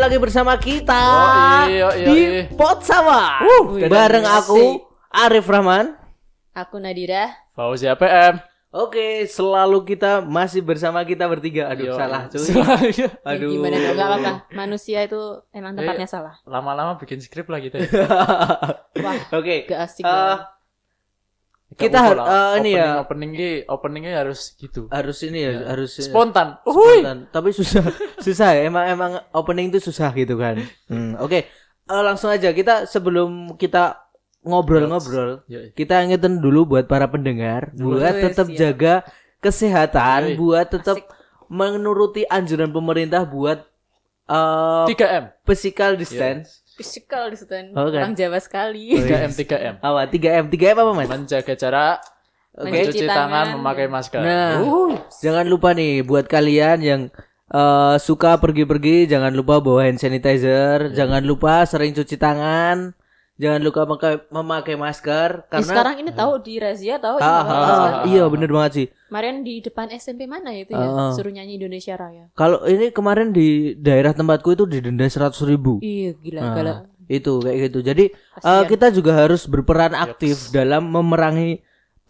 lagi bersama kita Yoi, yoi, di yoi. Pot Sawah. Wih, bareng aku Arif Rahman. Aku Nadira. Fauzi APM. Oke, selalu kita masih bersama kita bertiga. Aduh, Yo. salah cuy. Ya, Aduh. gimana dong? Gak apa-apa. Manusia itu emang tempatnya Eh, salah. Lama-lama bikin skrip lah kita. Wah, Oke. gak asik. banget. Kita eh, ini ya. Opening, openingnya, openingnya harus gitu. harus ini ya, harus Spontan. Uhuy. spontan. Tapi susah, susah ya. Emang emang opening itu susah gitu kan. Hmm, Oke, Eh, langsung aja kita sebelum kita ngobrol-ngobrol, kita ingetin dulu buat para pendengar, buat tetap siap. jaga kesehatan, Yoi. buat tetap Asik. menuruti anjuran pemerintah buat eh 3M. physical distance. Physical di situ. Oh, kan? Orang Jawa sekali. 3M, 3M. Apa? 3M, 3M apa Mas? Menjaga jarak, Oke. mencuci Mencuci tangan, tangan. memakai masker. Nah, Uhuy. jangan lupa nih buat kalian yang eh, suka pergi-pergi, jangan lupa bawa hand sanitizer, jangan lupa sering cuci tangan, jangan lupa memakai, memakai masker Ya, karena sekarang ini tahu di razia tahu Ah, ah, ah, iya bener banget sih. Kemarin di depan SMP mana itu Ah, ya? Suruh nyanyi Indonesia Raya. Kalau ini kemarin di daerah tempatku itu didenda seratus ribu. Iya, gila Nah, galak. itu kayak gitu. Jadi eh, Kasian. kita juga harus berperan aktif dalam memerangi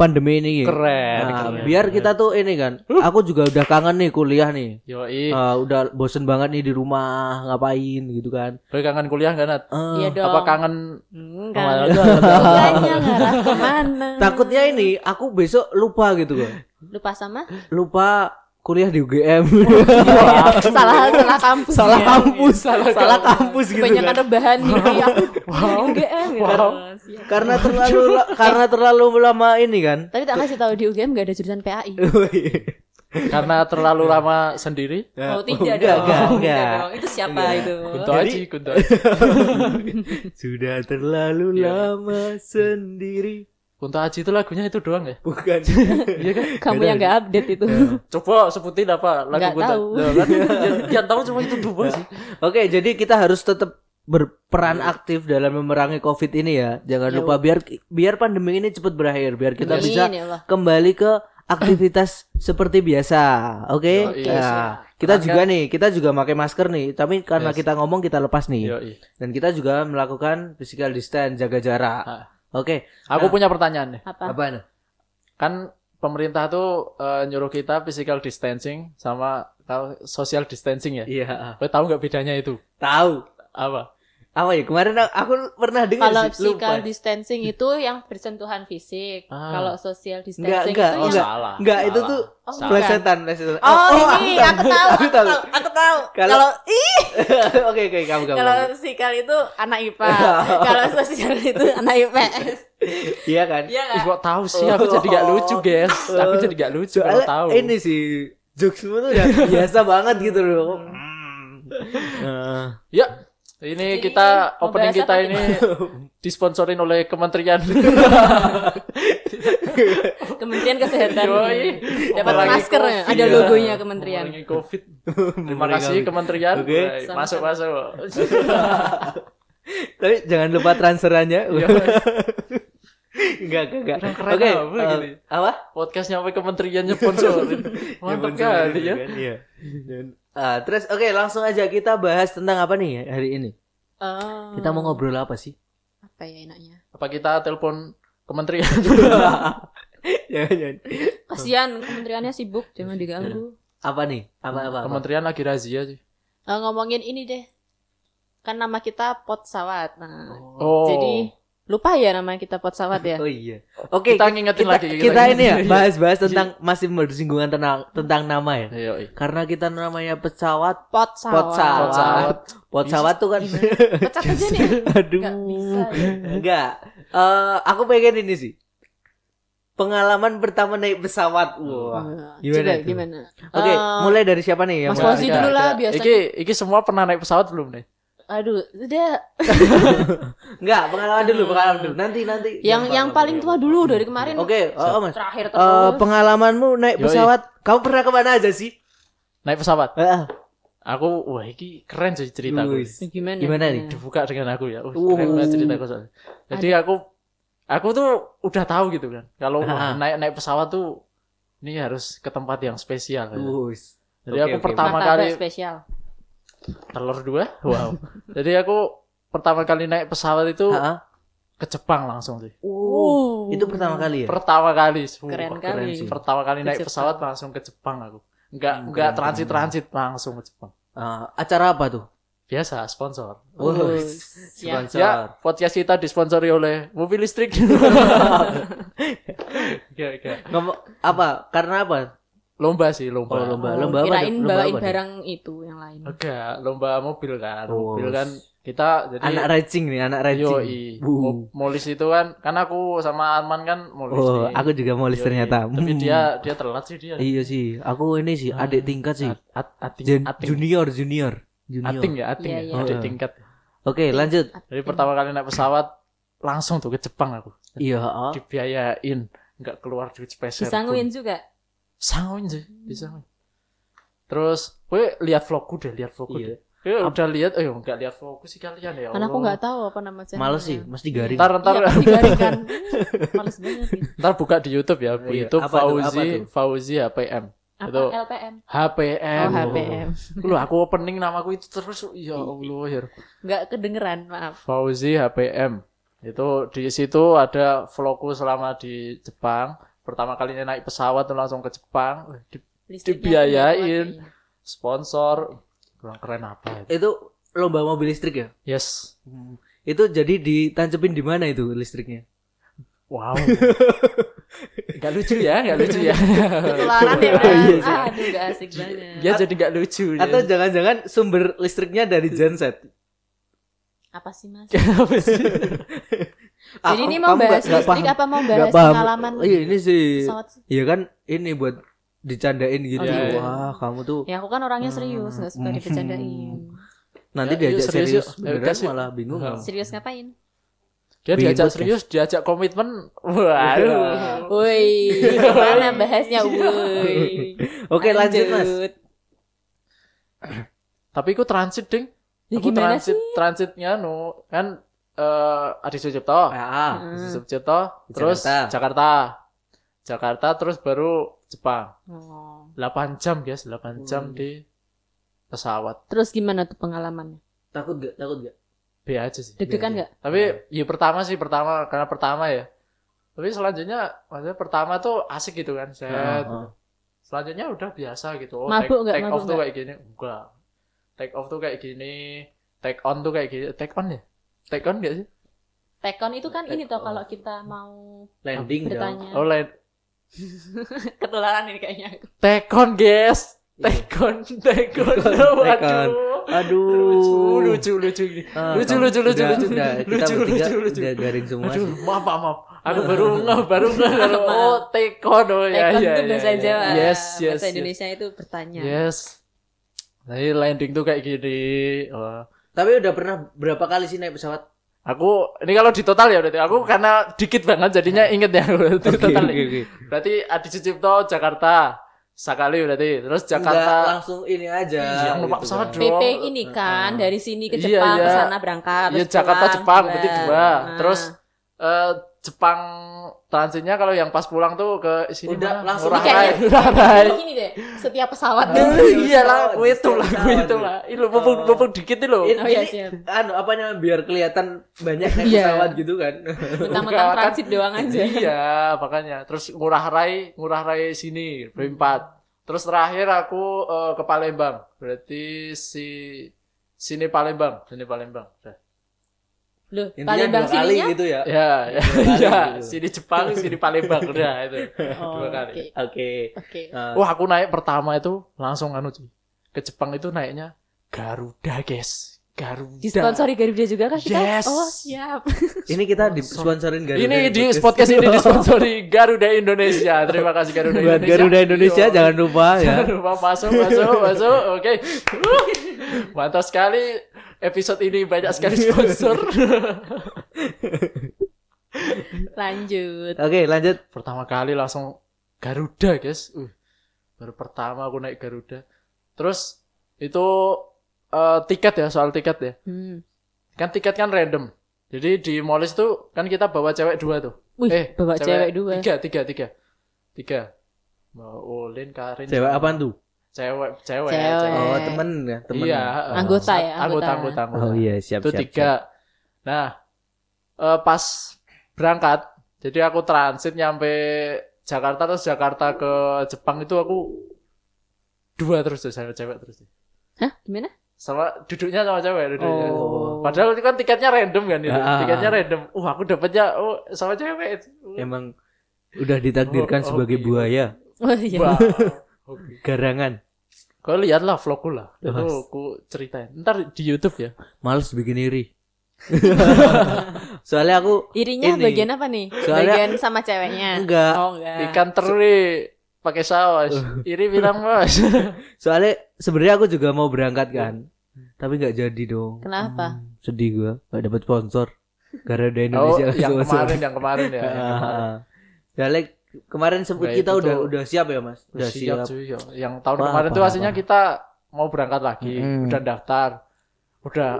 pandemi ini. Keren, Nah, keren. biar kita tuh ini kan. Aku juga udah kangen nih kuliah nih. Yoi. Eh, udah bosen banget nih di rumah ngapain gitu kan. Boy kangen kuliah gak, Nat? Eh, Iya dong. Apa kangen Enggak. Ngarah ke mana? takutnya ini aku besok lupa gitu kan. Lupa sama? Lupa kuliah di UGM. salah salah kampus. salah ya. kampus, salah, kampus gitu Kebanyakan kan. rebahan nih. Aku UGM ya. Wow. Siap. Karena terlalu la- karena terlalu lama ini kan. Tapi tak kasih tahu di UGM gak ada jurusan PAI. karena terlalu lama sendiri? Oh enggak, tidak enggak, dong. Tidak enggak. dong. Itu siapa Enggak. itu? Kunto Aji, Kunto Aji. Sudah terlalu Iya. lama sendiri. Kunto Aji itu lagunya itu doang ya? Bukan. Iya kan? Kamu yang gak update itu. Coba sebutin apa lagu Nggak Kunto tahu. Loh, kan? yang, yang tahu cuma itu dua sih. Oke, jadi kita harus tetap berperan aktif dalam memerangi Covid ini ya. Jangan Ya lupa biar biar pandemi ini cepat berakhir, biar kita Amin, bisa ya kembali ke aktivitas seperti biasa. Oke? Yoi. Nah, kita Karena- juga nih, kita juga pakai masker nih, tapi karena Yes. kita ngomong kita lepas nih. Yoi. Dan kita juga melakukan physical distance, jaga jarak. Ah. Oke. Aku Nah. punya pertanyaan nih. Apa? Apa nih? Kan pemerintah tuh eh, nyuruh kita physical distancing sama tahu social distancing ya. Iya. Kau tahu nggak bedanya itu? Tahu. Apa? Apa ya? Kemarin aku pernah dengar Kalau sih, lupa. physical distancing itu yang bersentuhan fisik. Ah. Kalau social distancing enggak, itu oh, yang enggak. Salah. Enggak, itu tuh Oh, plesetan, plesetan. Oh, ini aku tahu, Aku tahu. aku tahu. Kalau- Kalau ih, Oke, oke, kamu kamu. kalau physical itu anak IPA, kalau sosial itu anak IPS. Iya kan? Iya Ih, kan? kok tahu sih? Aku jadi gak lucu, guys. Aku jadi gak lucu kalau tahu. ini sih jokesmu tuh udah biasa banget gitu loh. Nah, Ya, ini Jadi, kita opening kita ini disponsorin oleh Kementerian Kementerian Kesehatan. Yoi. Dapat Memerangi masker ya, COVID. ada logonya kementerian. Memerangi Covid. Terima kasih Kementerian. Oke. Baik, Masuk masuk. Tapi jangan lupa transferannya. Iya. Enggak, enggak, enggak. Oke, apa eh, gini? apa? Podcast nyampe kementeriannya sponsorin. Mantap kali ya. Iya. Dan- Ah, terus oke, langsung aja kita bahas tentang apa nih hari ini? Oh. Kita mau ngobrol apa sih? apa ya enaknya? Apa kita telepon kementerian? Jangan, jangan. Kasihan kementeriannya sibuk, jangan diganggu. Apa nih? Apa apa? apa? kementerian lagi razia sih. Eh, ngomongin ini deh. Kan nama kita pot sawat. Nah, Oh. jadi lupa ya nama kita pot sawat ya. Oh iya. Oke, Kita ngingetin kita, lagi, Kita, kita ini ya bahas-bahas tentang masih bersinggungan tentang tentang nama ya. Iya, iya. Karena kita namanya pesawat, Pot sawat. pot sawat. Pot sawat. Pot sawat tuh kan. Pecat aja nih. Aduh. Nggak bisa ya. Enggak. Eh, aku pengen ini sih. Pengalaman pertama naik pesawat. Wah. Gimana Coba gimana? Oke, Eh, mulai dari siapa nih yang Mas mau- Fauzi Enggak, dulu lah, enggak. biasanya. Iki iki semua pernah naik pesawat belum nih? Aduh, udah. Enggak, pengalaman dulu, pengalaman dulu. Nanti nanti. yang yang paling tua dulu dari kemarin. Oke, oh, oh, Mas. Terakhir Eh, terus. pengalamanmu naik Yoi. pesawat, kamu pernah ke mana aja sih? Naik pesawat. Heeh. Aku wah iki keren sih ceritaku. Gimana? Gimana nih? Dibuka dengan aku ya. Uh, Uh. keren banget ceritaku soalnya. Jadi aku aku tuh udah tahu gitu kan. Kalau Ah. naik naik pesawat tuh ini harus ke tempat yang spesial. ya. Wis. Jadi Oke, aku oke. pertama Martabak kali spesial. Telur dua. Wow. Jadi aku pertama kali naik pesawat itu Ha-ha. ke Jepang langsung sih. Oh, itu pertama kali ya? Pertama kali. Sumpah, Keren keren kali. sih. Pertama kali Ke naik Jepang. pesawat langsung ke Jepang aku. Enggak Hmm, enggak keren, transit-transit langsung ke Jepang. Ah, acara apa tuh? Biasa sponsor. Oh, Oh, sponsor. Ya, podcast kita disponsori oleh mobil listrik. Enggak, enggak. Ngomong apa? Karena apa? Lomba sih, lomba. Oh, lomba. Oh, Lomba apa? kirain Lomba bawain apa barang itu yang lain. Enggak, lomba mobil kan. Oh. Mobil kan kita jadi Anak racing nih, anak racing. Yoi. Mo- Molis itu kan kan aku sama Arman kan molis Oh, nih. aku juga molis Yoi. ternyata. Tapi Hmm. dia dia telat sih dia. Iya sih, aku ini sih adik tingkat sih. At, at- ating, ating, junior, junior, junior. ating ya, ating Iya, ya. iya. Adik Oh. tingkat. Oke, lanjut. Jadi pertama kali naik pesawat langsung tuh ke Jepang aku. Iya, oh. Dibiayain, nggak keluar duit spesial. Disangguin pun. juga. Sangguin sih, disangguin. Terus, gue lihat vlogku deh, lihat vlogku Iya. deh. Gue udah lihat, eh nggak lihat vlogku sih kalian ya. Karena aku Allah. nggak tahu apa nama channelnya. Males sih, mesti garing. Ntar ntar Iya, pasti garing kan. Males banget. gitu. ntar buka di YouTube ya, Iya. YouTube Apa tuh, apa Fauzi tuh? Fauzi HPM. Apa Itu LPM? HPM. Oh, HPM. Lu aku opening namaku itu terus ya Allah ya. Nggak kedengeran, maaf. Fauzi HPM. Itu di situ ada vlogku selama di Jepang. Pertama kalinya naik pesawat tuh langsung ke Jepang. Di Dibiayain. sponsor. Kurang keren apa itu? Itu lomba mobil listrik ya? Yes. Itu jadi ditancepin di mana itu listriknya? Wow. gak lucu ya, gak lucu ya. Ketularan ya. Iya sih. Aduh, gak asik banget. Dia jadi gak lucu. ya. Atau jangan-jangan sumber listriknya dari genset? Apa sih, Mas? Apa sih? Ah, Jadi ini mau bahas nggak listrik paham. apa mau bahas pengalaman Iya, ini sih. Iya kan ini buat dicandain gitu. Oh, iya. Wah, kamu tuh Ya aku kan orangnya serius, nggak suka Hmm. dibercandain. nanti Ya, diajak serius, serius. Ayo, beneran kasih. malah bingung. Kamu. Serius ngapain? Dia Bikin diajak serius, diajak komitmen. Waduh. Woi, gimana bahasnya, woi? Oke, lanjut, Mas. Tapi aku transit, Ding. Ya, Aku gimana transit, transitnya no kan eh Adi Sucipto. Ah, Adi Hmm. Sucipto, terus Jakarta. Jakarta. Jakarta terus baru Jepang. Oh. 8 jam, guys, 8 jam Hmm. di pesawat. Terus gimana tuh pengalamannya? takut gak? Takut gak? B aja sih. Deg-degan nggak? Tapi ya pertama sih pertama karena pertama ya. Tapi selanjutnya maksudnya pertama tuh asik gitu kan. Set. Selanjutnya udah biasa gitu. Oh, Mabuk take, nggak? take Mabuk off tuh nggak? kayak gini. Enggak. Take off tuh kayak gini. Take on tuh kayak gini. Take on ya? Take on gak sih? Tekon itu kan ini Take toh on. kalau kita mau Landing dong. bertanya. Oh, lain. Ketularan ini kayaknya. Take on, guys. Iya. Take on, take on. Take on. Waduh. Aduh. Lucu, lucu, lucu. Ah, lucu, lucu, lucu, udah- lucu. udah, Lucu, lucu, lucu. udah garing semua Aduh, sih. maaf, maaf, maaf. Aku baru nggak, baru nggak. kalau, Oh, take on. Oh, ya, Tekon ya, itu ya, bahasa ya. Jawa. Yes, yes, Bahasa yes. Indonesia itu bertanya. Yes. Jadi landing tuh kayak gini. Wah. Tapi udah pernah berapa kali sih naik pesawat? Aku ini kalau di total ya berarti aku karena dikit banget jadinya inget ya berarti Oke, total. oke, oke. Berarti Adi Sucipto Jakarta sekali berarti terus Enggak, Jakarta langsung ini aja. Iya, numpak pesawat kan. dong. PP ini kan dari sini ke Iya, Jepang iya. ke sana berangkat. Iya terus Jakarta pulang, Jepang berarti dua. Nah. Terus eh, Jepang transitnya kalau yang pas pulang tuh ke sini Udah, mana? langsung Ngurah kayak- Rai, gini deh, setiap pesawat Oh, iya, Iya lah, gue itu lah, gue itu iya. lah. Ini Oh. mumpung dikit nih loh. Ini, Oh, iya, ini siap. anu apanya biar kelihatan banyak naik Iya. pesawat gitu kan. Mentang-mentang Enggak, kan- transit doang aja. Iya, makanya. Terus ngurah rai, ngurah rai sini, berempat. Terus terakhir aku eh, ke Palembang. Berarti si sini Palembang, sini Palembang. Udah. Loh, Intinya Palembang dua kali sininya? gitu ya. Ya, ya, ya. gitu. Sini Jepang, sini Palembang, udah itu. Oh, Dua kali. Oke. Oke. Oke. Nah, Wah, aku naik pertama itu langsung anu. Ke Jepang itu naiknya Garuda, guys. Garuda. Disponsori Garuda juga kah kita? Yes. Oh, siap. ini kita disponsorin Garuda. Ini di Podcast. ini disponsori Garuda Indonesia. Terima kasih Garuda Buat Indonesia. Garuda Indonesia Yo. jangan lupa ya. Jangan lupa masuk, masuk, masuk. Oke. Wuh. Mantap sekali. Episode ini banyak sekali sponsor. Lanjut. Oke, lanjut. pertama kali langsung Garuda, guys. Uh, baru pertama aku naik Garuda. Terus itu eh, tiket ya, soal tiket ya. Hmm. Kan tiket kan random. Jadi di Molis tuh kan kita bawa cewek dua tuh. Wih, bawa cewek dua. Tiga, tiga, tiga. Tiga. Mbak Olin, Karin. Cewek apaan tuh? Cewek cewek, Cewek. Oh, temen ya, temen. iya Anggota Sat- ya, anggota anggota. anggota, anggota. Oh iya, siap itu siap. tiga nah eh, pas berangkat jadi aku transit nyampe Jakarta terus Jakarta ke Jepang itu aku dua terus tuh sama cewek terus Hah? Gimana? sama duduknya sama cewek duduknya. Oh. padahal itu kan tiketnya random kan itu Ah. tiketnya random uh aku dapetnya oh sama cewek Emang udah ditakdirkan Oh, sebagai oke. buaya, Oh iya. Wah. Oke. garangan. Kau lihat lah vlogku lah. Itu Mas. aku ceritain. Ntar di YouTube ya. Males bikin iri. Soalnya aku Irinya Ini. bagian apa nih? Soalnya- bagian sama ceweknya. enggak. Oh enggak. Ikan teri pakai saus. Iri bilang bos. Soalnya sebenarnya aku juga mau berangkat kan. Tapi nggak jadi dong. Kenapa? Hmm, sedih gua nggak dapat sponsor. Karena ada oh, Indonesia yang kemarin, yang kemarin ya. yang kemarin. Ah, Soalnya kemarin sempet Nah, kita itu udah tuh- udah siap ya mas. Udah siap, siap. cuy. ya. Yang tahun Wah, kemarin tuh parah, aslinya kita mau berangkat lagi, Mm. udah daftar, udah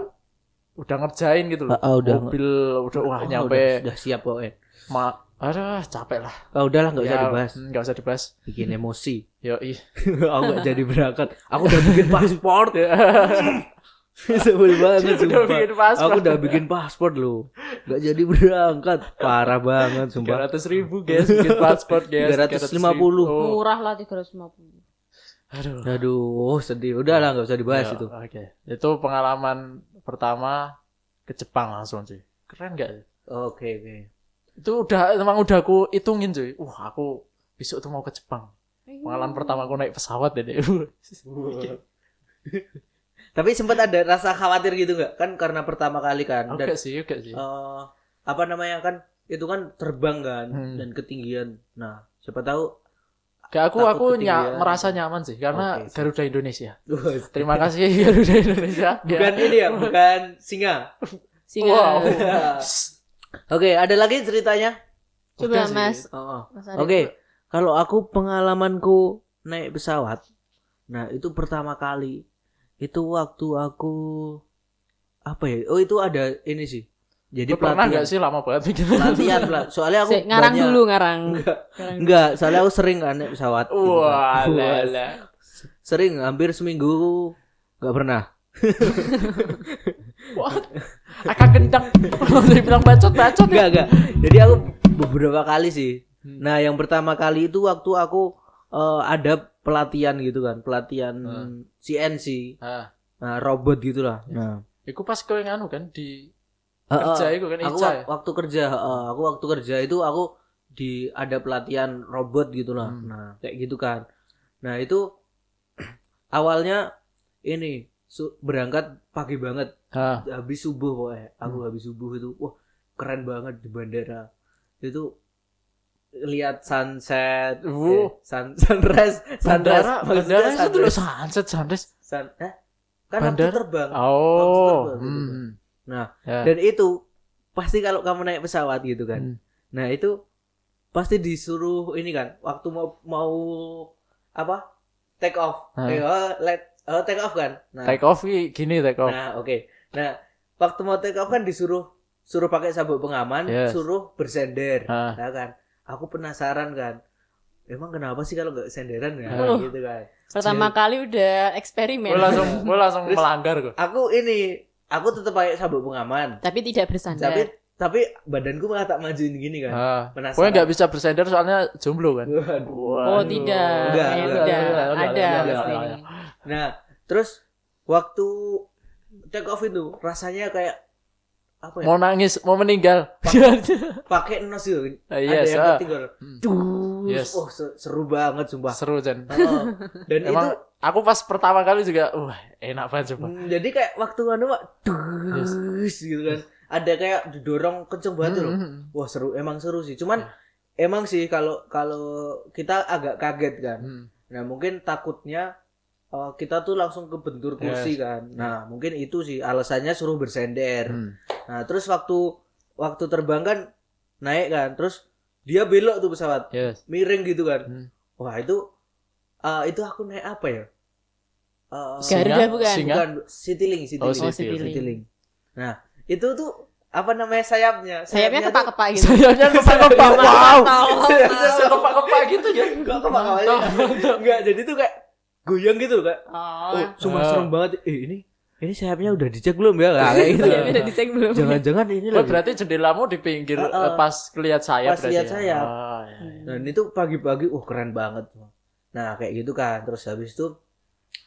udah ngerjain gitu loh. Ah, ah, udah Mobil udah wah Oh, nyampe udah, udah siap pokoknya. ma aduh capek lah. Oh, udahlah nggak usah Ya, dibahas. mm, nggak usah dibahas. Bikin emosi. Yo ih. aku nggak jadi berangkat. Aku udah bikin paspor. Sebel banget Udah sumpah. bikin paspor. Aku udah bikin paspor loh. Gak jadi berangkat. Parah banget sumpah. 300 ribu guys bikin paspor guys 350. Oh. Murah lah 350. aduh Aduh, sedih. Udahlah nggak usah dibahas Ya, itu. oke itu pengalaman pertama ke Jepang langsung cuy keren gak Oke, oke. itu udah emang udah aku hitungin cuy wah aku besok tuh mau ke Jepang pengalaman pertama aku naik pesawat deh Tapi sempat ada rasa khawatir gitu nggak? Kan karena pertama kali kan. Dan oke sih oke sih eh, apa namanya kan itu kan terbang kan Hmm. dan ketinggian. Nah, siapa tahu Gak aku takut aku ketinggian. merasa nyaman sih karena Oke, siap. Garuda Indonesia terima kasih Garuda Indonesia bukan ini ya, bukan singa. Singa. wow Oke, ada lagi ceritanya? Coba Udah sih. Mas. Oh, oh. Oke, kalau aku pengalamanku naik pesawat, nah itu pertama kali. Itu waktu aku apa ya? Oh itu ada ini sih. Jadi Lu pernah pelatihan, gak sih lama banget bikin pelatihan, pelat- Soalnya aku Sik, ngarang banyak- dulu ngarang. Ngarang dulu. Enggak, soalnya aku sering kan naik pesawat. gitu wah Wah, lala Sering, hampir seminggu nggak pernah. Wah, akan gendang. Dia bilang bacot bacot ya. Enggak, enggak. Jadi aku beberapa kali sih. Nah, yang pertama kali itu waktu aku eh, ada pelatihan gitu kan, pelatihan Hmm. CNC, Ah, nah, robot gitulah. Nah, iku pas kowe nganu kan di Eh, kerja iku kan aku Ica ya. waktu kerja, eh, aku waktu kerja itu aku di ada pelatihan robot gitulah. Hmm. Nah, kayak gitu kan. Nah, itu awalnya ini su- berangkat pagi banget Ah, habis subuh pokoknya aku Hmm. habis subuh itu wah keren banget di bandara itu lihat sunset Uh. sun, sunrise bandara sunrise bandara itu dulu sunrise. sunset sunrise. Sun, eh? kan waktu Bandara? terbang Oh. terbang gitu kan. Hmm. Nah, Ya. dan itu pasti kalau kamu naik pesawat gitu kan Hmm. nah itu pasti disuruh ini kan waktu mau mau apa take off Ah. eh, oh, let oh, take off kan nah Take off gini take off. Nah, oke. Nah, waktu mau take off kan disuruh suruh pakai sabuk pengaman, Yes. suruh bersender. Ah. Nah, kan. Aku penasaran kan. Emang kenapa sih kalau nggak senderan ya? Oh. Gitu kan. Pertama kali udah eksperimen. Gue langsung gue langsung Terus- melanggar gue. Aku ini, aku tetap pakai sabuk pengaman. Tapi tidak bersandar. Tapi tapi badanku malah tak majuin gini kan. Ah. Penasaran. Gue nggak bisa bersender soalnya jomblo kan. Waduh. oh tidak. Enggak, enggak, tidak. enggak, enggak, Ada enggak, pasti. enggak, enggak. Nah, terus waktu take off itu rasanya kayak apa ya? Mau nangis, mau meninggal. Pakai nos gitu. Ada yes, yang ah. ketinggal. Hmm. Dus. Yes. Oh, se- seru banget sumpah. Seru Jan. Oh, dan itu Emang aku pas pertama kali juga, wah enak banget coba. mm, jadi kayak waktu anu Pak, dus gitu kan. Ada kayak didorong kenceng banget loh. Hmm. Wah, seru emang seru sih. Cuman Ya. emang sih kalau kalau kita agak kaget kan. Hmm. Nah, mungkin takutnya eh, kita tuh langsung kebentur kursi kan. Nah, mungkin itu sih alasannya suruh bersender. Hmm. Nah, terus waktu waktu terbang kan naik kan, terus dia belok tuh pesawat, Yes. miring gitu kan. Hmm. Wah, itu eh, itu aku naik apa ya? Eh, Garuda bukan? Singa? bukan Citylink, Citylink. Oh, Oh, Citylink. Citylink. Nah, itu tuh apa namanya sayapnya? Sayapnya kepak-kepak gitu. Sayapnya kepak-kepak. Wow. Tahu. Bisa kepak-kepak gitu ya. Enggak kepak awalnya. Enggak, jadi tuh kayak goyang gitu kak Oh. oh sumpah Ah. serem banget eh ini ini sayapnya udah dicek belum ya Nah, kayak gitu Ya, udah dicek belum? jangan-jangan ini Oh, lagi berarti jendelamu di pinggir ah. eh, pas lihat sayap Pas lihat ya? sayap. Oh, iya, iya. Dan itu pagi-pagi, uh keren banget. Nah kayak gitu kan. Terus habis itu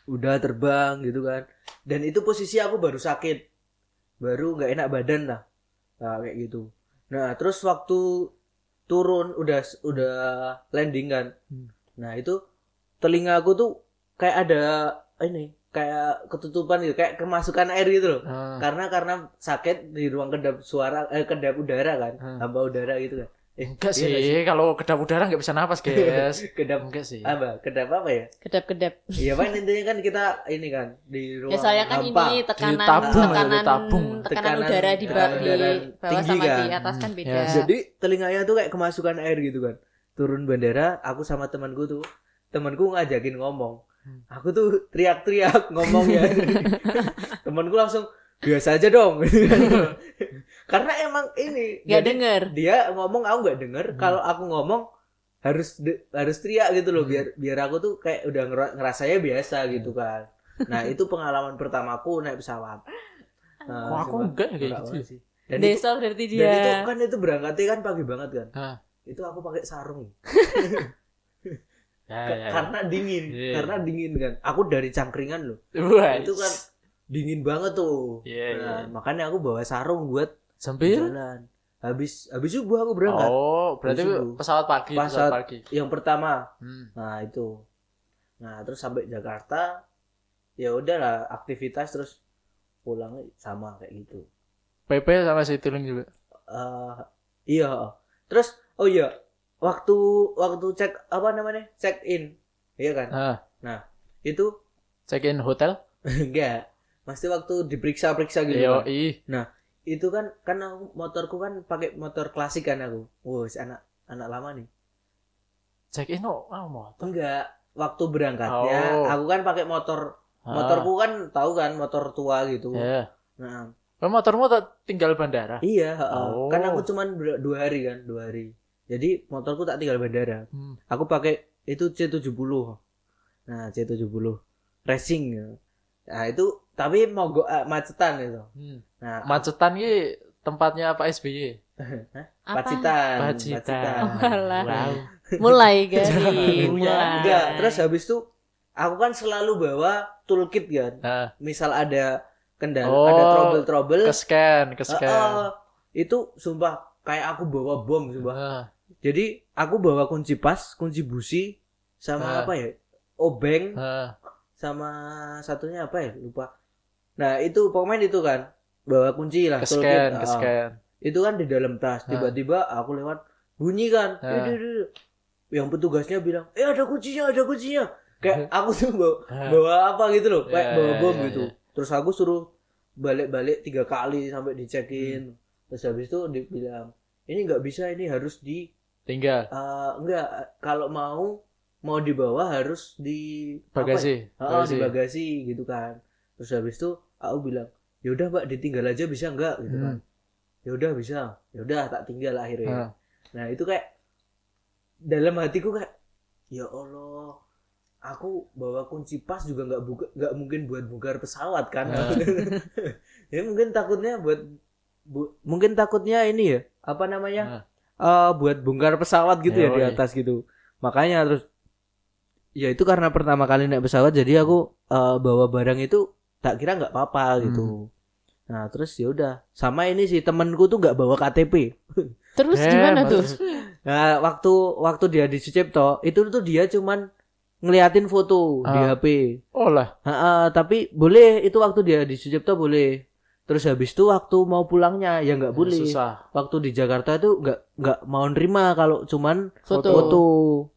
udah terbang gitu kan. Dan itu posisi aku baru sakit, baru nggak enak badan lah. Nah, kayak gitu. Nah terus waktu turun udah udah landing kan. Hmm. Nah itu telinga aku tuh kayak ada ini kayak ketutupan gitu, kayak kemasukan air gitu loh. Ah. Karena karena sakit di ruang kedap suara eh kedap udara kan, Hmm. hamba udara gitu kan. Eh, Enggak iya sih, kalau kedap udara nggak bisa napas, guys. kedap Enggak sih. apa kedap apa ya Kedap-kedap. iya kan intinya kan kita ini kan di ruang Ya soalnya kan hampa. ini tekanan Ditabung, tekanan ditabung. tekanan Tekanan- udara di, tekanan di udara bawah tinggi sama di kan. atas kan beda. Yes. jadi telinganya tuh kayak kemasukan air gitu kan turun bandara aku sama temanku tuh temanku ngajakin ngomong Hmm. Aku tuh teriak-teriak ngomong ya temanku langsung biasa aja dong gitu kan. karena emang ini Gak jadi denger. dia ngomong aku nggak denger Hmm. kalau aku ngomong harus de- harus teriak gitu loh Hmm. biar biar aku tuh kayak udah ngera- ngerasanya biasa gitu kan nah itu pengalaman pertamaku naik pesawat Nah, Kok aku enggak ya kayak gitu? sih. dan itu, Desa berarti dan itu dia. kan itu berangkatnya kan pagi banget kan Ah. itu aku pakai sarung Ya, ya, ya. karena dingin Iya. karena dingin kan aku dari cangkringan loh Wah, itu kan dingin banget tuh Iya, nah, iya. makanya aku bawa sarung buat sambil jalan habis habis subuh aku berangkat Oh, berarti Subuh. pesawat pagi, pesawat Pesawat- pagi. yang pertama Hmm. Nah itu. Nah terus sampai Jakarta, ya udahlah aktivitas terus pulang sama kayak gitu. PP sama Citylink juga. eh iya. Terus oh iya waktu waktu cek apa namanya check in, iya kan? Ah, Itu check in hotel. enggak. Pasti waktu diperiksa-periksa gitu. Yo, kan. ih. Itu kan kan aku, motorku kan pakai motor klasik kan aku. Wow, anak anak lama nih. Check in oh, ah, motor. Enggak. Waktu berangkatnya, Oh. aku kan pakai motor. Ah, Motorku kan tahu kan motor tua gitu. Ya. Nah, Oh, motormu tak tinggal bandara. Iya, heeh. Oh. kan aku cuman dua hari kan, dua hari. Jadi motorku tak tinggal bandara. Hmm. Aku pakai itu C70. Nah, C70 racing. ya. Nah, itu tapi mogok eh, macetan itu. Hmm. Nah, Macetan ki tempatnya Pak SBY. Apa? Pacitan. Pacitan. Oh, alah. Wow. Mulai Iya. mulai. Enggak, terus habis itu aku kan selalu bawa toolkit kan. Nah, Misal ada kendala, Oh, ada trouble-trouble, ke scan, ke scan. eh, itu sumpah kayak aku bawa bom sumpah. Ah, Jadi aku bawa kunci pas, kunci busi, sama Ah. apa ya? Obeng, ah. sama satunya apa ya? Lupa. Nah itu pokoknya itu kan bawa kunci lah. ke toolkit. scan. Itu kan di dalam tas. Tiba-tiba aku lewat bunyi kan. Duh. Yang petugasnya bilang, eh ada kuncinya, ada kuncinya. Kayak aku tuh bawa, bawa apa gitu loh, kayak Ya, bawa bom ya, gitu. ya. Terus aku suruh balik-balik tiga kali sampai dicekin. Hmm. Terus habis itu dibilang, ini nggak bisa, ini harus di Tinggal Eh, enggak kalau mau mau dibawa harus di apa bagasi. ya? Oh, di bagasi gitu kan. Terus habis itu aku bilang, "Ya udah, Mbak, ditinggal aja bisa enggak?" gitu Hmm. kan. Ya udah bisa. Ya udah tak tinggal akhirnya. Ah. Nah, itu kayak dalam hatiku kayak ya Allah, aku bawa kunci pas juga nggak buka nggak mungkin buat bongkar pesawat kan. Ah. ya mungkin takutnya buat bu- mungkin takutnya ini ya, apa namanya? Ah. eh buat bongkar pesawat gitu ya di atas gitu. Makanya terus ya itu karena pertama kali naik pesawat jadi aku eh, bawa barang itu tak kira nggak apa-apa Hmm. gitu. Nah terus ya udah sama ini sih temanku tuh nggak bawa KTP. Terus Eh, gimana tuh? terus- Nah waktu waktu dia di Sucipto itu tuh dia cuman ngeliatin foto di Ah. HP. Oh lah. Ha, ha, tapi boleh itu waktu dia di Sucipto boleh. Terus habis itu waktu mau pulangnya ya nggak boleh. Susah. Waktu di Jakarta itu nggak nggak mau nerima kalau cuman Foto. foto.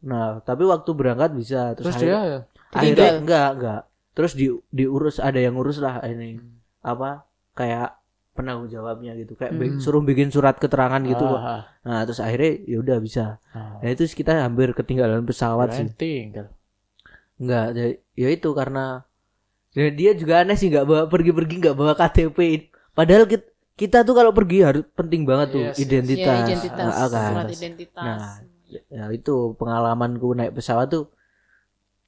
Nah, tapi waktu berangkat bisa. Terus akhirnya- dia ya. akhirnya enggak, enggak. Terus di diurus ada yang ngurus lah ini Hmm. apa kayak penanggung jawabnya gitu. Kayak Hmm. suruh bikin surat keterangan gitu. kok. Ah, Nah, terus akhirnya ya udah bisa. ah. Nah, itu kita hampir ketinggalan pesawat sih. Kirain tinggal. Enggak, ya, ya itu karena ya dia juga aneh sih nggak bawa pergi-pergi nggak bawa KTP. Padahal kita, kita tuh kalau pergi harus penting banget tuh Yes, yes. identitas. Ya, identitas, Ah, kan. surat identitas. Nah, ya itu pengalamanku naik pesawat tuh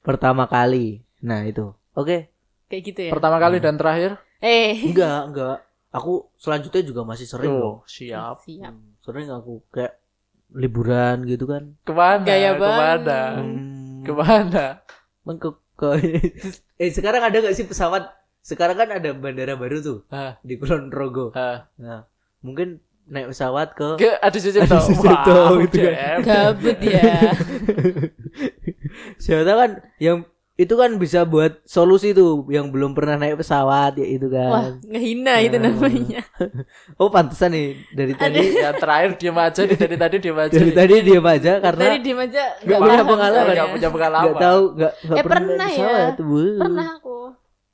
pertama kali. Nah, itu. Oke. Kayak gitu ya. Pertama kali dan terakhir. Eh. Enggak, enggak. Aku selanjutnya juga masih sering Oh, loh. siap. Siap. Hmm, Sering aku kayak liburan gitu kan. Ke mana? Gaya Ke mana? Hmm, Ke mana? eh sekarang ada gak sih pesawat? Sekarang kan ada bandara baru tuh Hah, di Kulon Progo. hah. Nah, mungkin naik pesawat ke Ke ada Sucipto. Adi Sucipto, Wow, gitu kan. JM. Gabut ya. Siapa tahu kan yang itu kan bisa buat solusi tuh yang belum pernah naik pesawat ya itu Wah, kan. ngehina itu Nah. namanya. Oh, pantesan nih dari tadi Yang terakhir diam aja nih dari tadi diam aja. dari nih. tadi diam aja karena Tadi diem aja. nggak punya pengalaman. Nggak punya pengalaman. nggak tahu nggak nggak Eh, pernah, pernah naik ya? pesawat. Pernah aku.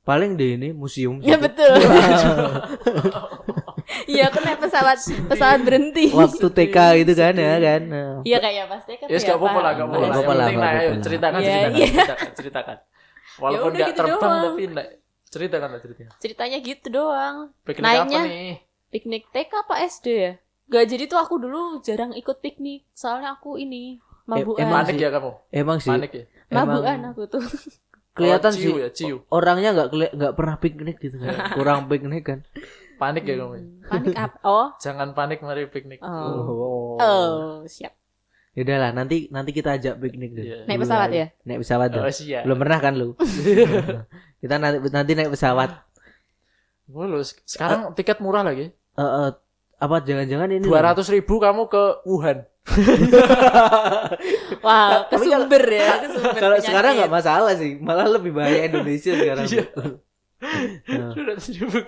Paling deh ini museum. Ya betul. Iya, aku naik pesawat pesawat berhenti. Waktu TK itu kan ya kan. Iya kayak pasti kan. Ya, ya, gak apa-apa lah, Pak. gak Nggak apa-apa lah. apa-apa Yang penting ayo ceritakan, Iya, ceritakan, iya. ceritakan, ceritakan. Walaupun udah gak gitu terbang doang. tapi ceritakan lah ceritanya. Ceritanya gitu doang. Piknik Naiknya- apa nih? Piknik TK apa SD ya? Gak jadi tuh aku dulu jarang ikut piknik. Soalnya aku ini mabukan. emang Panik sih. ya kamu? Emang sih Panik ya? mabukan emang aku tuh. kelihatan Oh, sih ciu ya, ciu. orangnya nggak nggak pernah piknik gitu kan. Kurang piknik kan. Panik ya kamu? ya? Panik apa? Oh. Jangan panik mari piknik. Oh. Oh. Oh, siap. Yaudah lah nanti nanti kita ajak piknik deh. Iya. Naik pesawat ya? Naik pesawat dah. Oh siap. Belum pernah kan lu? kita nanti nanti naik pesawat. Boleh. Sekarang tiket murah lagi. Eh, eh, apa jangan-jangan ini Dua ratus ribu kamu ke Wuhan. Wah, ke Tapi kalau- sumber ya, ke sumber Kalau penyakit. sekarang nggak masalah sih, malah lebih bahaya Indonesia sekarang. Iya. Ratus ribu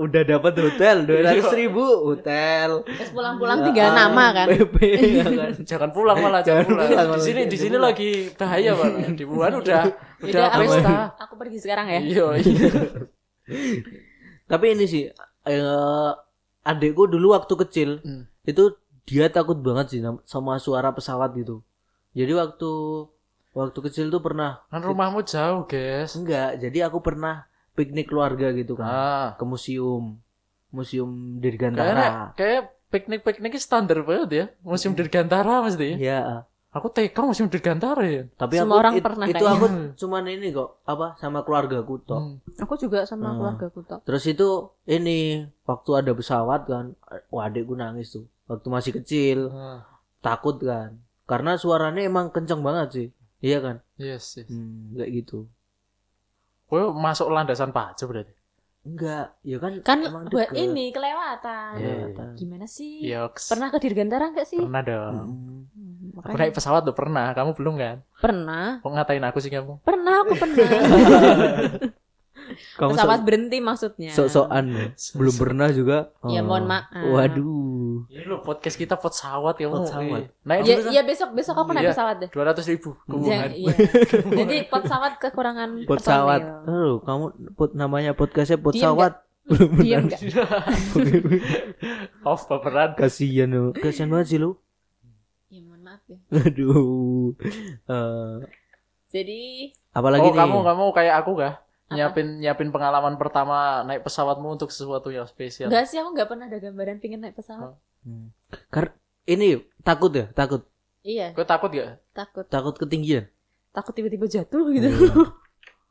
udah dapat hotel dua ratus ribu hotel. Terus pulang-pulang tinggal nama kan. PP, ya kan? Jangan pulang malah, jangan Jangan pulang. pulang Di malah, sini di sini lagi bahaya malah. Di Wuhan udah udah Udah, aku, pesta. aku pergi sekarang ya. Iya, iya. Tapi ini sih, eh, adekku dulu waktu kecil Hmm. itu dia takut banget sih sama suara pesawat gitu. Jadi waktu waktu kecil tuh pernah Kan rumahmu jauh, guys. enggak, jadi aku pernah piknik keluarga gitu kan Ah. ke museum, museum Kayaknya Dirgantara. kayak piknik-piknik standar banget ya. Museum Dirgantara mesti. Ya, Aku TK Museum Dirgantara ya. tapi Semua aku orang it- pernah itu kayaknya. aku Hmm. cuman ini kok apa sama keluargaku toh. Hmm. Aku juga sama Ah. keluarga aku tok. Terus itu ini waktu ada pesawat kan, wah adekku nangis tuh. Waktu masih kecil, Ah, takut kan. Karena suaranya emang kenceng banget sih. Iya kan? Yes, yes. Hmm, kayak gitu. Kowe masuk landasan pacu berarti. Enggak, ya kan Kan buat deket. ini kelewatan. Iya, Kelewatan. Gimana sih? Yoks. Pernah ke Dirgantara enggak sih? Pernah dong. Mm. Hmm, Aku naik pesawat tuh pernah, kamu belum kan? Pernah. Kok ngatain aku sih kamu? Pernah aku pernah. Kamu Pesawat sok- berhenti maksudnya. sok-sokan ya? Belum pernah juga. Ya, Oh. mohon maaf. Waduh. Ini lo podcast kita pesawat ya mau. Pesawat. Naik Ya, dulu ya besok besok aku naik Iya. pesawat deh. Dua ratus ribu ke Ja- Wuhan. iya. Jadi pesawat kekurangan Pesawat. personil. Halo, kamu pot namanya podcastnya Diem pesawat. Iya enggak? Off baperan. Kasihan lu. Kasihan banget sih lu. Ya mohon maaf ya. Aduh. Eh, Jadi apalagi oh nih? kamu kamu kayak aku kah? Apa? Nyiapin nyiapin pengalaman pertama naik pesawatmu untuk sesuatu yang spesial. enggak sih aku enggak pernah ada gambaran pingin naik pesawat. Hmm. Kar ini takut ya, takut. Iya, Kau takut gak? takut. Takut ketinggian. Takut tiba-tiba jatuh gitu.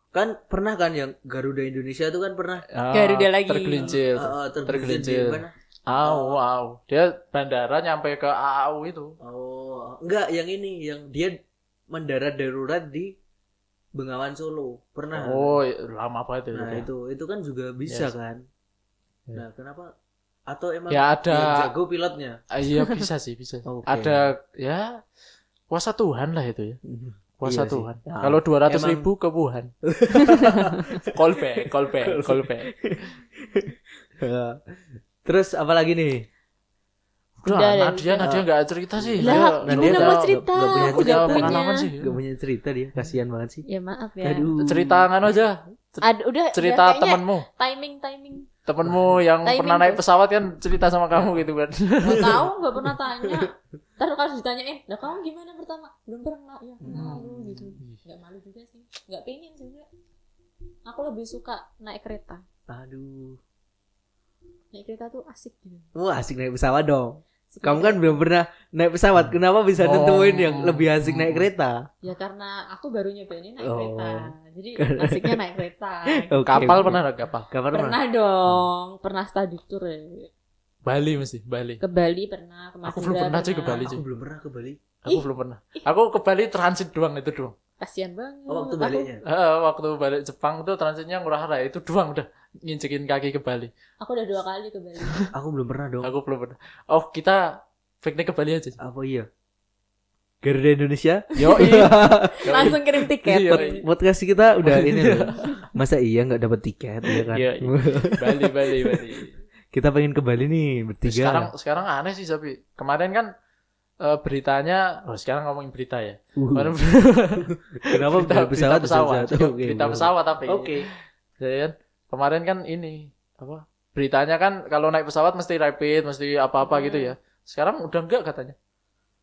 Kan pernah kan yang Garuda Indonesia itu kan pernah Ah, Garuda lagi. Tergelincir. uh, Tergelincir. di mana? Au, au. Dia bandara nyampe ke AU itu. Oh, enggak yang ini yang dia mendarat darurat di Bengawan Solo. Pernah. Oh, lama banget itu. Nah, itu itu kan juga bisa Yes. kan. Ya. Nah, kenapa atau emang Ya ada yang jago pilotnya? Ah, Iya bisa sih bisa. Oke. Ada ya kuasa Tuhan lah itu ya. Kuasa Iya sih. Tuhan. Ya. Kalau dua ratus Emang- ribu ke Wuhan. call back, call back. Terus apa lagi nih? Udah, Udah, Nadia. Nadia nggak cerita sih. Lah, Dia- gimana dia mau nggak- cerita? punya Aku punya nggak pengalaman punya. sih. Gak punya cerita dia, kasihan banget sih. Ya maaf ya. Aduh. Cerita kan aja. Ada udah Cerita kayaknya temenmu, timing timing. Temenmu yang Timing pernah naik pesawat kan cerita sama kamu gitu kan. Nggak tahu, nggak pernah tanya. Terus kalau ditanyain, "Lah kamu gimana pertama?" Belum pernah ya, malu gitu. Nggak malu juga sih. Nggak pengen juga. Aku lebih suka naik kereta. Aduh. Naik kereta tuh asik gitu. Wah, asik naik pesawat dong. Kamu kan belum pernah naik pesawat. Kenapa bisa Oh. nentuin yang lebih asik naik kereta? Ya karena aku baru nyobainnya naik Oh. kereta. Jadi asiknya naik kereta. Oke, Kapal pernah nggak kapal? Kapal pernah. Pernah dong, pernah study tour ya. Bali mesti Bali. Ke Bali pernah, ke Aku belum pernah cuy ke Bali Aku cuy. belum pernah ke Bali. Aku belum pernah. Aku ke Bali transit doang itu doang. Kasian banget. Oh, waktu Aku- baliknya. Eh, waktu balik Jepang tuh transitnya ngurah rai itu doang udah nginjekin kaki ke Bali. Aku udah dua kali ke Bali. Aku belum pernah dong. Aku belum pernah. Oh kita piknik ke Bali aja. Apa iya? Garuda Indonesia? Yo Langsung kirim tiket. Iya, Pod- podcast kita udah ini loh. Masa iya nggak dapat tiket ya kan? Iya, iya. Bali Bali Bali. kita pengen ke Bali nih bertiga. Sekarang sekarang aneh sih tapi kemarin kan eh, beritanya, oh sekarang ngomongin berita ya. Uh, Kemarin kenapa berita, dari pesawat berita pesawat, bisa jatuh? Oke, berita pesawat tapi. Oke. Jadi kan kemarin kan ini apa? Beritanya kan kalau naik pesawat mesti rapid, mesti apa-apa Hmm. gitu ya. Sekarang udah enggak katanya.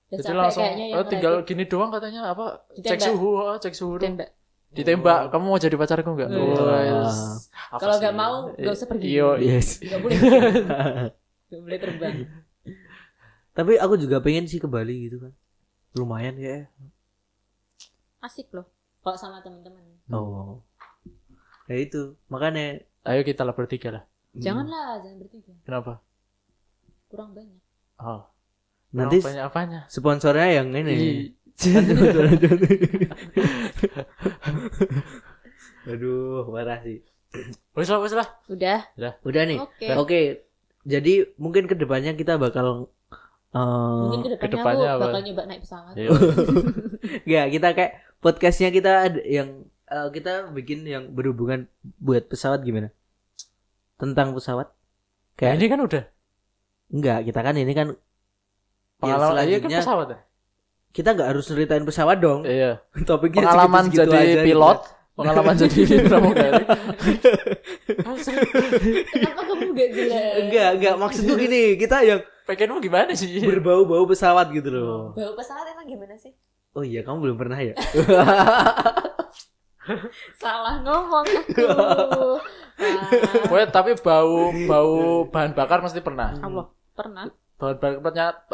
Udah Jadi langsung eh, tinggal rapid. gini doang katanya apa? Cek Ditembak. suhu, oh, cek suhu. Tembak. Ditembak, kamu mau jadi pacarku enggak? Wah, apa Kalau sih? nggak mau, nggak usah pergi. Iya, iya. Yes. Boleh. Gak boleh terbang. Tapi aku juga pengen sih ke Bali gitu kan. Lumayan ya. Asik loh. Kalau sama teman-teman. Oh. Ya itu, makanya Ayo kita lah bertiga lah. Janganlah, jangan bertiga. Kenapa? Kurang banyak. Oh, nanti banyak apanya? sponsornya yang ini. Ih, Aduh, parah sih. Wes lah, wes lah. Udah. Udah nih. Oke. Oke. Jadi mungkin ke depannya kita bakal eh Mungkin ke depannya, ke depannya aku apa? bakal nyoba naik pesawat. Ayo. ya kita kayak podcastnya kita ada yang eh, kita bikin yang berhubungan buat pesawat gimana? Tentang pesawat? Kayak ini kan udah enggak, kita kan ini kan pengalaman. Iya kan pesawat ya. kita nggak harus ceritain pesawat dong. Iya. Topiknya Pengalaman segitu-segitu jadi aja gitu pilot, kan. pengalaman jadi pramugari. Kenapa kamu gak jelas? Enggak, enggak maksudku gini, kita yang Pengenmu gimana sih? berbau-bau pesawat gitu loh. Bau pesawat emang gimana sih? Oh iya, kamu belum pernah ya? Salah ngomong aku. Ah, Weh, tapi bau bau bahan bakar mesti pernah. Allah, pernah. Bahan bakarnya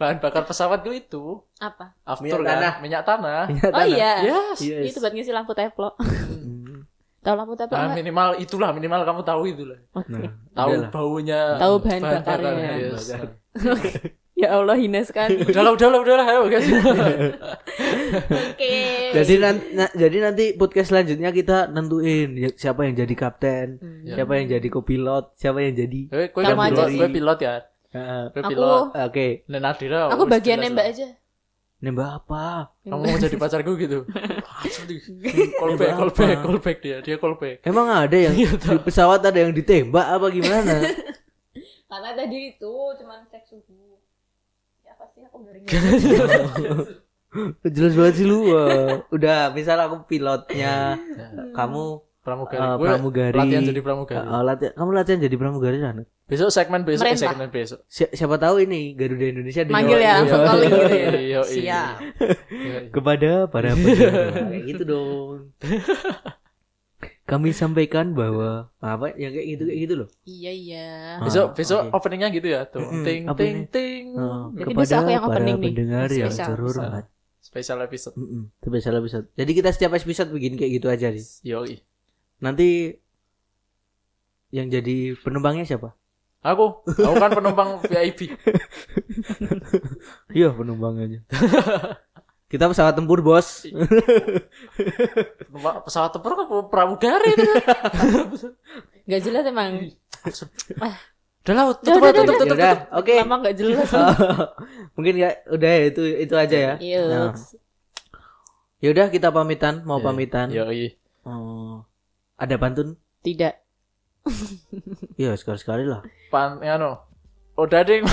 bahan bakar pesawat itu itu Apa? after Minyak kan tanah. minyak tanah. Oh iya. Yes. Yes. Itu buat ngisi lampu teflon. Hmm. Tahu lampu teflon Nah, nggak? minimal itulah minimal kamu tahu itulah. Oke. Nah, Tahu baunya. Tahu bahan bakarnya. yes. Ya Allah hina sekali. Udahlah, udahlah, udahlah, ayo guys. Oke. Jadi nanti jadi nanti podcast selanjutnya kita nentuin ya- siapa yang jadi kapten, Hmm. siapa yang jadi kopilot, siapa yang jadi Eh, aja pilot, kowe pilot ya. Aku- pilot. Oke, Nah, Nadira. Aku bagian nembak aja. nembak apa? Kamu mau jadi pacarku gitu. Callback, callback, apa? callback dia. Dia callback. Emang ada yang Iya, di pesawat ada yang ditembak apa gimana? Karena tadi itu cuman cek suhu. Garing. Jelas banget sih lu. wah. Udah, misal aku pilotnya, kamu Pramugari. eh, Gue pramugari. Latihan jadi pramugari. Eh, latihan, kamu latihan jadi pramugari kan? Besok segmen besok, eh, segmen besok. Si- siapa tahu ini Garuda Indonesia di Manggil ya, langsung Iya. calling gitu ya. Iya, iya. Siap. Iya, iya. kepada para kayak gitu dong. Kami sampaikan bahwa apa yang kayak gitu kayak gitu loh. Iya iya. Ah, Besok besok oke. openingnya gitu ya tuh. Ting ting opening. ting. Jadi kepada aku yang para opening nih. pendengar yang Spesial. terhormat. Special episode. Mm-mm, spesial episode. Jadi kita setiap episode bikin kayak gitu aja nih. Yoi. Nanti yang jadi penumpangnya siapa? Aku, aku kan penumpang VIP. Iya penumpangnya. kita pesawat tempur bos. Penumpang pesawat tempur kan pramugari itu. Gak jelas emang. Udah lah, tutup, Udah, udah, tutup, udah, tutup, Ya udah, tutup. oke. Lama gak jelas. Mungkin ya udah ya itu itu aja ya. Iya. Nah, ya udah kita pamitan, mau Iya. pamitan. Yoi. Oh, ada pantun? Tidak. Iya sekali-sekali lah. Pan, ya no. Udah ding.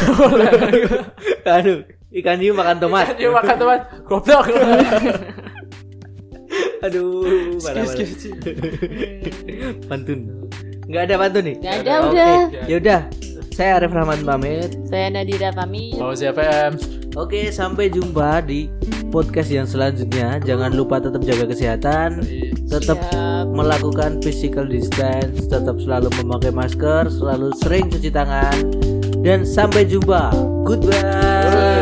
Aduh, ikan hiu makan tomat. Dia makan teman. Goblok. Aduh, parah. Pantun. Enggak ada pantun nih? Gak ada udah. Ya udah. Saya Arif Rahman pamit. Saya Nadira pamit. Mau CFM. Oke, sampai jumpa di podcast yang selanjutnya. Jangan lupa tetap jaga kesehatan, tetap Siap. melakukan physical distance, tetap selalu memakai masker, selalu sering cuci tangan. dan sampai jumpa. Goodbye.